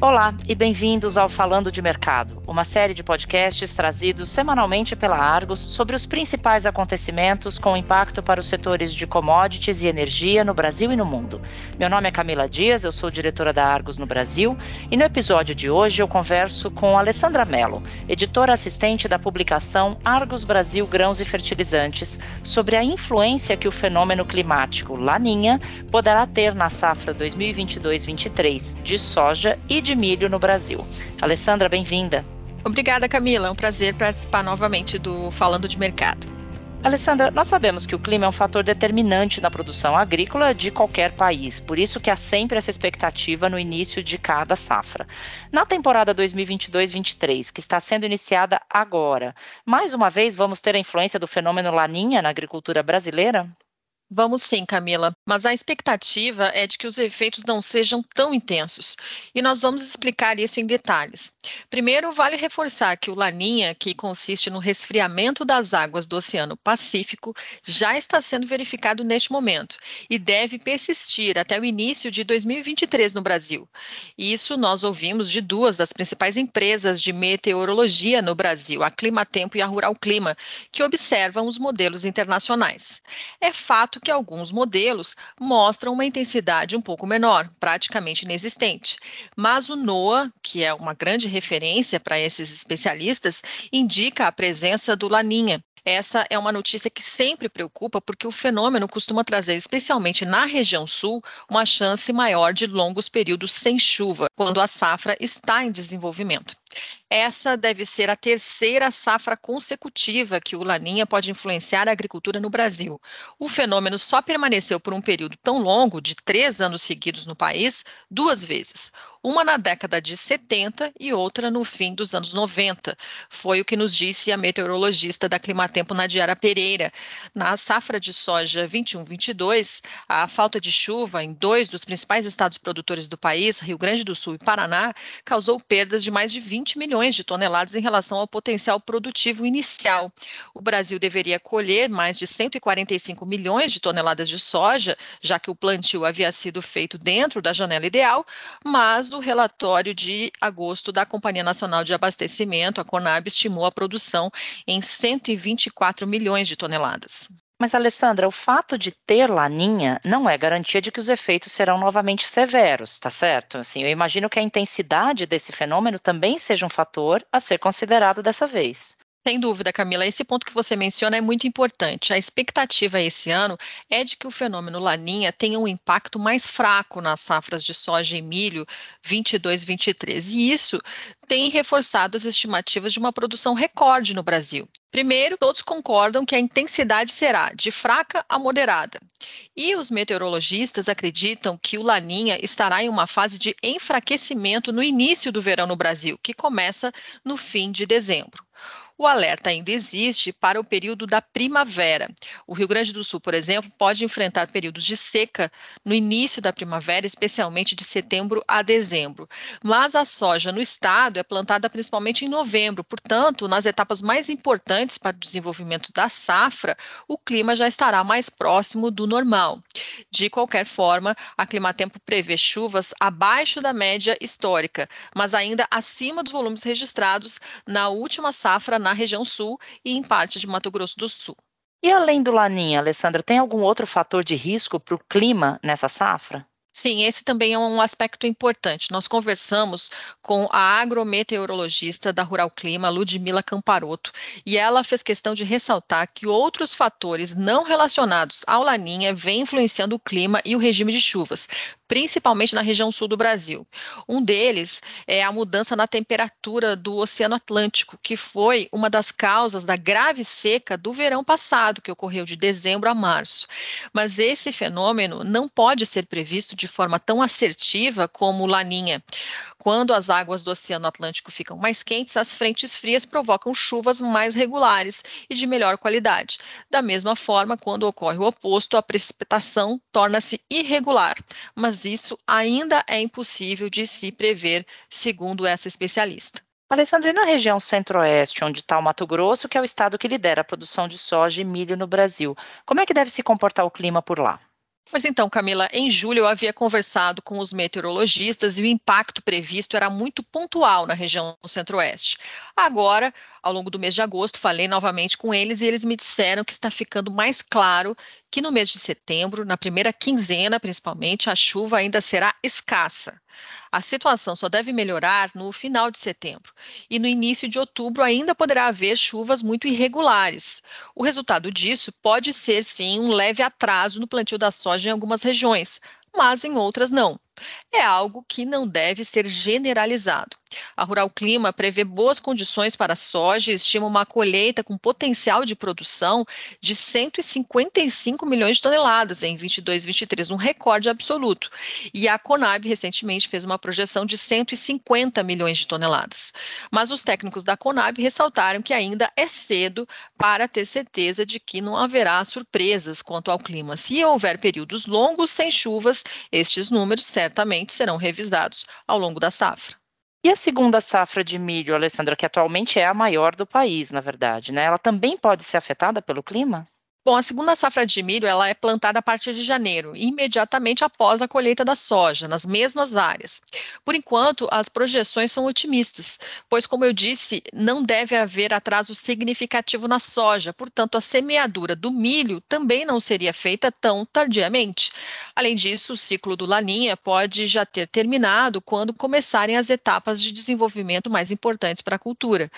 Olá e bem-vindos ao Falando de Mercado, uma série de podcasts trazidos semanalmente pela Argos sobre os principais acontecimentos com impacto para os setores de commodities e energia no Brasil e no mundo. Meu nome é Camila Dias, eu sou diretora da Argos no Brasil e no episódio de hoje eu converso com Alessandra Mello, editora assistente da publicação Argos Brasil Grãos e Fertilizantes, sobre a influência que o fenômeno climático Laninha poderá ter na safra 2022-23 de soja e de de milho no Brasil. Alessandra, bem-vinda. Obrigada, Camila. É um prazer participar novamente do Falando de Mercado. Alessandra, nós sabemos que o clima é um fator determinante na produção agrícola de qualquer país, por isso que há sempre essa expectativa no início de cada safra. Na temporada 2022-23, que está sendo iniciada agora, mais uma vez vamos ter a influência do fenômeno Laninha na agricultura brasileira? Vamos sim, Camila, mas a expectativa é de que os efeitos não sejam tão intensos. E nós vamos explicar isso em detalhes. Primeiro, vale reforçar que o Laninha, que consiste no resfriamento das águas do Oceano Pacífico, já está sendo verificado neste momento e deve persistir até o início de 2023 no Brasil. Isso nós ouvimos de duas das principais empresas de meteorologia no Brasil, a Climatempo e a Rural Clima, que observam os modelos internacionais. É fato que alguns modelos mostram uma intensidade um pouco menor, praticamente inexistente. Mas o NOAA, que é uma grande referência para esses especialistas, indica a presença do Laninha, essa é uma notícia que sempre preocupa, porque o fenômeno costuma trazer, especialmente na região sul, uma chance maior de longos períodos sem chuva, quando a safra está em desenvolvimento. Essa deve ser a terceira safra consecutiva que o Laninha pode influenciar a agricultura no Brasil. O fenômeno só permaneceu por um período tão longo, de três anos seguidos no país, duas vezes. Uma na década de 70 e outra no fim dos anos 90. Foi o que nos disse a meteorologista da Climatempo, Nadiara Pereira. Na safra de soja 21-22, a falta de chuva em dois dos principais estados produtores do país, Rio Grande do Sul e Paraná, causou perdas de mais de 20 milhões milhões de toneladas em relação ao potencial produtivo inicial. O Brasil deveria colher mais de 145 milhões de toneladas de soja, já que o plantio havia sido feito dentro da janela ideal, mas o relatório de agosto da Companhia Nacional de Abastecimento, a CONAB, estimou a produção em 124 milhões de toneladas. Mas, Alessandra, o fato de ter laninha não é garantia de que os efeitos serão novamente severos, tá certo? Assim, eu imagino que a intensidade desse fenômeno também seja um fator a ser considerado dessa vez. Sem dúvida, Camila, esse ponto que você menciona é muito importante. A expectativa esse ano é de que o fenômeno Laninha tenha um impacto mais fraco nas safras de soja e milho 22 23. E isso tem reforçado as estimativas de uma produção recorde no Brasil. Primeiro, todos concordam que a intensidade será de fraca a moderada. E os meteorologistas acreditam que o Laninha estará em uma fase de enfraquecimento no início do verão no Brasil, que começa no fim de dezembro. O alerta ainda existe para o período da primavera. O Rio Grande do Sul, por exemplo, pode enfrentar períodos de seca no início da primavera, especialmente de setembro a dezembro. Mas a soja no estado é plantada principalmente em novembro, portanto, nas etapas mais importantes para o desenvolvimento da safra, o clima já estará mais próximo do normal. De qualquer forma, a Climatempo prevê chuvas abaixo da média histórica, mas ainda acima dos volumes registrados na última safra na região sul e em parte de Mato Grosso do Sul. E além do Laninha, Alessandra, tem algum outro fator de risco para o clima nessa safra? Sim, esse também é um aspecto importante. Nós conversamos com a agrometeorologista da Rural Clima, Ludmila Camparoto, e ela fez questão de ressaltar que outros fatores não relacionados ao Laninha vêm influenciando o clima e o regime de chuvas, principalmente na região sul do Brasil. Um deles é a mudança na temperatura do Oceano Atlântico, que foi uma das causas da grave seca do verão passado, que ocorreu de dezembro a março. Mas esse fenômeno não pode ser previsto de forma tão assertiva como Laninha. Quando as águas do Oceano Atlântico ficam mais quentes, as frentes frias provocam chuvas mais regulares e de melhor qualidade. Da mesma forma, quando ocorre o oposto, a precipitação torna-se irregular, mas isso ainda é impossível de se prever, segundo essa especialista. Alessandra, e na região centro-oeste, onde está o Mato Grosso, que é o estado que lidera a produção de soja e milho no Brasil, como é que deve se comportar o clima por lá? Pois então, Camila, em julho eu havia conversado com os meteorologistas e o impacto previsto era muito pontual na região centro-oeste. Agora, ao longo do mês de agosto, falei novamente com eles e eles me disseram que está ficando mais claro que no mês de setembro, na primeira quinzena principalmente, a chuva ainda será escassa. A situação só deve melhorar no final de setembro e no início de outubro ainda poderá haver chuvas muito irregulares. O resultado disso pode ser sim um leve atraso no plantio da soja em algumas regiões, mas em outras não é algo que não deve ser generalizado. A Rural Clima prevê boas condições para a soja e estima uma colheita com potencial de produção de 155 milhões de toneladas em 22 23, um recorde absoluto. E a Conab recentemente fez uma projeção de 150 milhões de toneladas. Mas os técnicos da Conab ressaltaram que ainda é cedo para ter certeza de que não haverá surpresas quanto ao clima. Se houver períodos longos sem chuvas, estes números certamente serão revisados ao longo da safra. E a segunda safra de milho, Alessandra, que atualmente é a maior do país, na verdade, né? Ela também pode ser afetada pelo clima? Bom, a segunda safra de milho ela é plantada a partir de janeiro, imediatamente após a colheita da soja, nas mesmas áreas. Por enquanto, as projeções são otimistas, pois, como eu disse, não deve haver atraso significativo na soja, portanto, a semeadura do milho também não seria feita tão tardiamente. Além disso, o ciclo do Laninha pode já ter terminado quando começarem as etapas de desenvolvimento mais importantes para a cultura.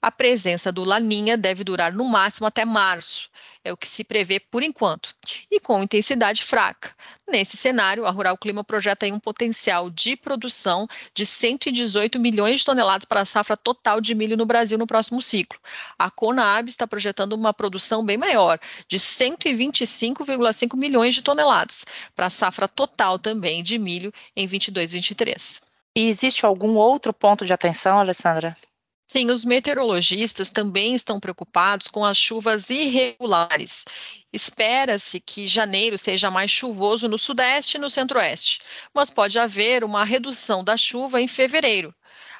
A presença do Laninha deve durar no máximo até março é o que se prevê por enquanto, e com intensidade fraca. Nesse cenário, a Rural Clima projeta um potencial de produção de 118 milhões de toneladas para a safra total de milho no Brasil no próximo ciclo. A Conab está projetando uma produção bem maior, de 125,5 milhões de toneladas, para a safra total também de milho em 22-23. E existe algum outro ponto de atenção, Alessandra? Sim, os meteorologistas também estão preocupados com as chuvas irregulares. Espera-se que janeiro seja mais chuvoso no sudeste e no centro-oeste, mas pode haver uma redução da chuva em fevereiro.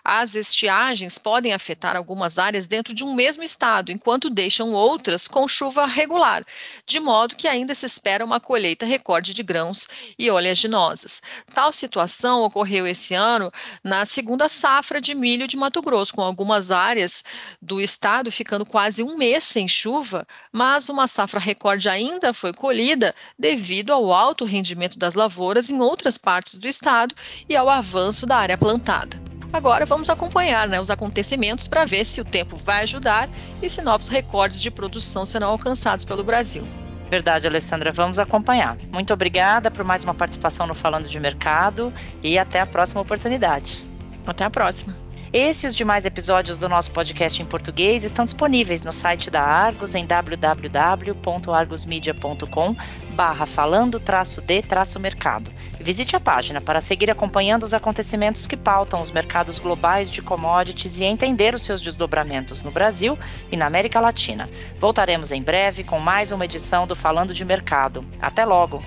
As estiagens podem afetar algumas áreas dentro de um mesmo estado, enquanto deixam outras com chuva regular, de modo que ainda se espera uma colheita recorde de grãos e oleaginosas. Tal situação ocorreu esse ano na segunda safra de milho de Mato Grosso, com algumas áreas do estado ficando quase um mês sem chuva, mas uma safra recorde ainda foi colhida devido ao alto rendimento das lavouras em outras partes do estado e ao avanço da área plantada. Agora vamos acompanhar né, os acontecimentos para ver se o tempo vai ajudar e se novos recordes de produção serão alcançados pelo Brasil. Verdade, Alessandra, vamos acompanhar. Muito obrigada por mais uma participação no Falando de Mercado e até a próxima oportunidade. Até a próxima. Esse e os demais episódios do nosso podcast em português estão disponíveis no site da Argos em www.argosmedia.com barra falando traço de traço mercado. Visite a página para seguir acompanhando os acontecimentos que pautam os mercados globais de commodities e entender os seus desdobramentos no Brasil e na América Latina. Voltaremos em breve com mais uma edição do Falando de Mercado. Até logo!